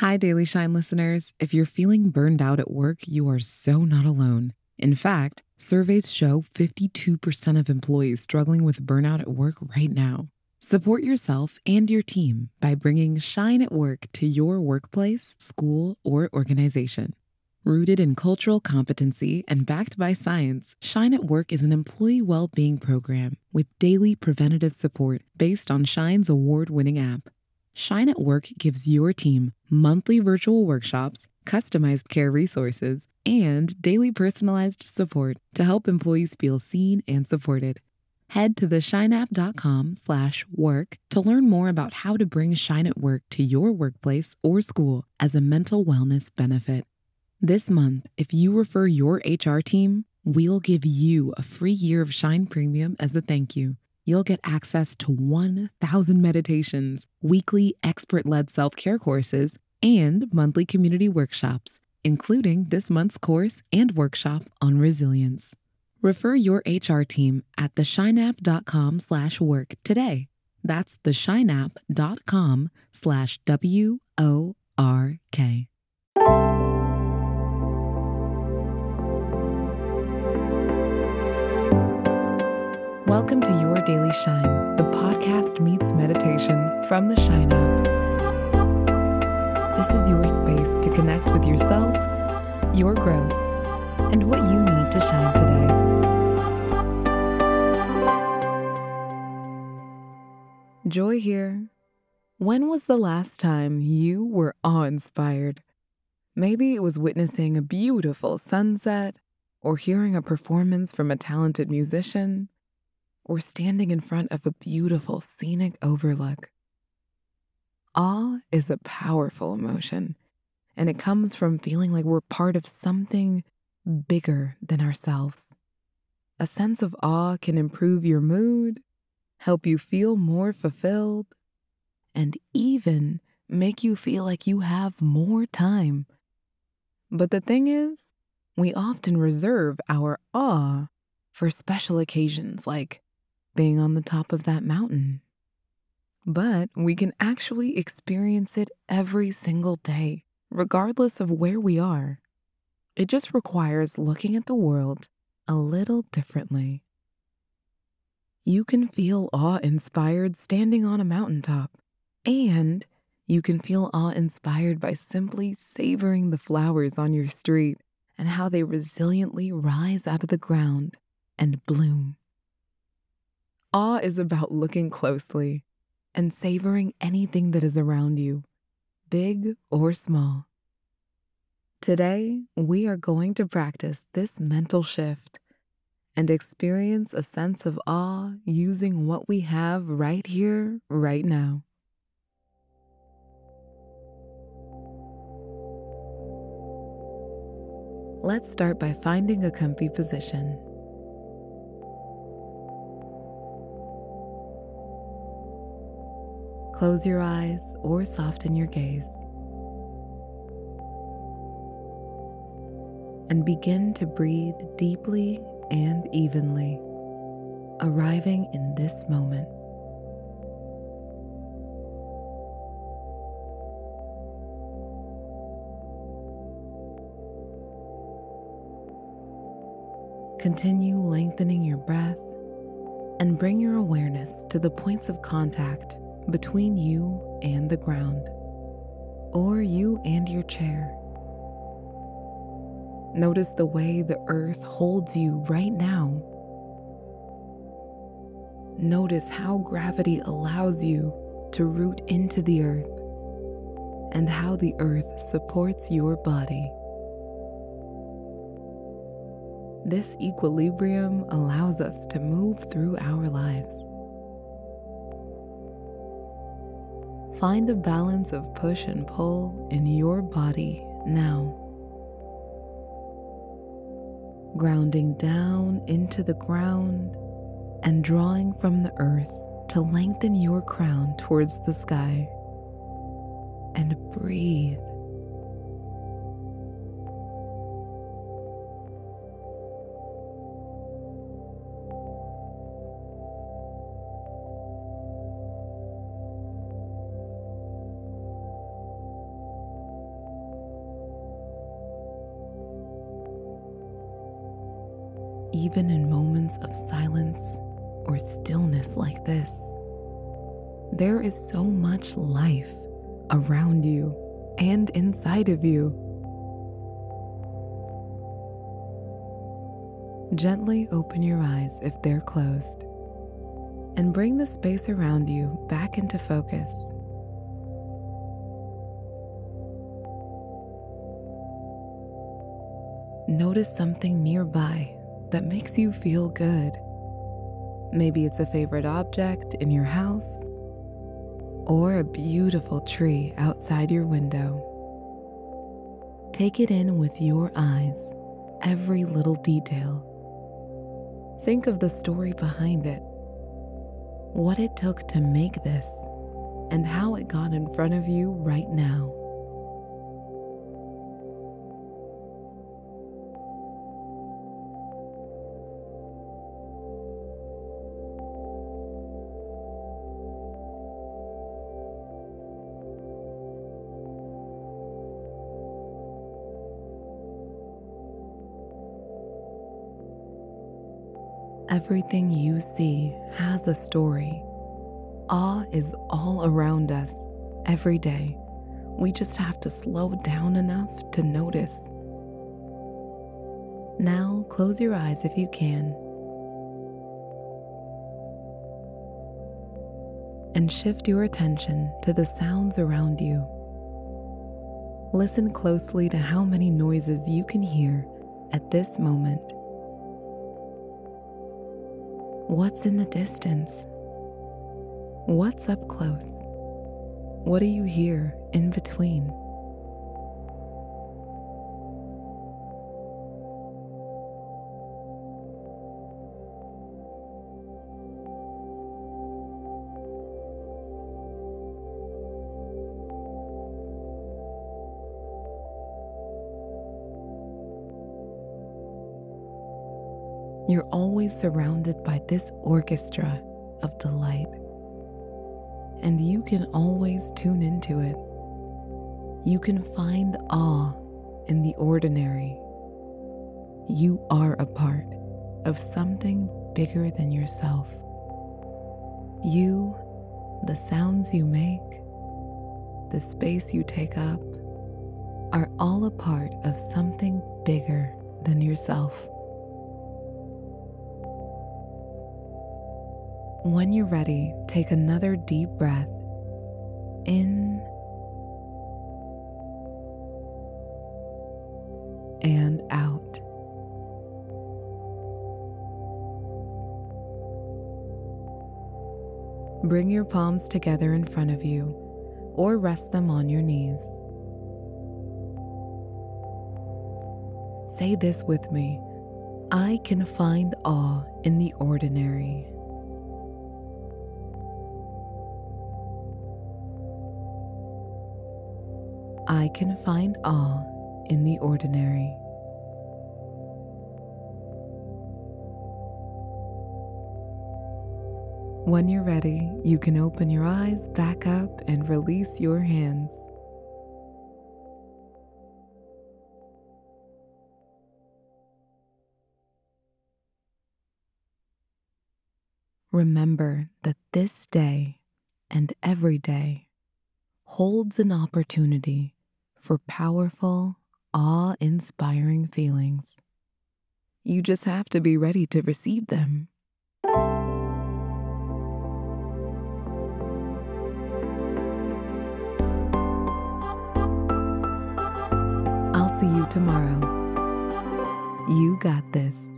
Hi, Daily Shine listeners. If you're feeling burned out at work, you are so not alone. In fact, surveys show 52% of employees struggling with burnout at work right now. Support yourself and your team by bringing Shine at Work to your workplace, school, or organization. Rooted in cultural competency and backed by science, Shine at Work is an employee well being program with daily preventative support based on Shine's award winning app. Shine at Work gives your team monthly virtual workshops, customized care resources, and daily personalized support to help employees feel seen and supported. Head to theshineapp.com slash work to learn more about how to bring Shine at Work to your workplace or school as a mental wellness benefit. This month, if you refer your HR team, we'll give you a free year of Shine Premium as a thank you you'll get access to 1,000 meditations, weekly expert led self care courses, and monthly community workshops, including this month's course and workshop on resilience. Refer your HR team at theshineapp.com slash work today. That's theshineapp.com slash W O R K. Welcome to Your Daily Shine, the podcast meets meditation from the Shine app. This is your space to connect with yourself, your growth, and what you need to shine today. Joy here. When was the last time you were awe inspired? Maybe it was witnessing a beautiful sunset or hearing a performance from a talented musician or standing in front of a beautiful scenic overlook. Awe is a powerful emotion, and it comes from feeling like we're part of something bigger than ourselves. A sense of awe can improve your mood, help you feel more fulfilled, and even make you feel like you have more time. But the thing is, we often reserve our awe for special occasions like being on the top of that mountain. But we can actually experience it every single day, regardless of where we are. It just requires looking at the world a little differently. You can feel awe inspired standing on a mountaintop, and you can feel awe inspired by simply savoring the flowers on your street and how they resiliently rise out of the ground and bloom. Awe is about looking closely and savoring anything that is around you, big or small. Today, we are going to practice this mental shift and experience a sense of awe using what we have right here, right now. Let's start by finding a comfy position. Close your eyes or soften your gaze. And begin to breathe deeply and evenly, arriving in this moment. Continue lengthening your breath and bring your awareness to the points of contact between you and the ground, or you and your chair. Notice the way the earth holds you right now. Notice how gravity allows you to root into the earth and how the earth supports your body. This equilibrium allows us to move through our lives Find a balance of push and pull in your body now. Grounding down into the ground and drawing from the earth to lengthen your crown towards the sky. And breathe. Even in moments of silence or stillness like this. There is so much life around you and inside of you. Gently open your eyes if they're closed and bring the space around you back into focus. Notice something nearby that makes you feel good. Maybe it's a favorite object in your house or a beautiful tree outside your window. Take it in with your eyes, every little detail. Think of the story behind it, what it took to make this, and how it got in front of you right now. Everything you see has a story. Awe is all around us every day. We just have to slow down enough to notice. Now, close your eyes if you can. And shift your attention to the sounds around you. Listen closely to how many noises you can hear at this moment. What's in the distance? What's up close? What do you hear in between? You're always surrounded by this orchestra of delight, and you can always tune into it. You can find awe in the ordinary. You are a part of something bigger than yourself. You, the sounds you make, the space you take up, are all a part of something bigger than yourself. When you're ready, take another deep breath in and out. Bring your palms together in front of you or rest them on your knees. Say this with me I can find awe in the ordinary. I can find awe in the ordinary. When you're ready, you can open your eyes back up and release your hands. Remember that this day and every day holds an opportunity for powerful, awe inspiring feelings. You just have to be ready to receive them. I'll see you tomorrow. You got this.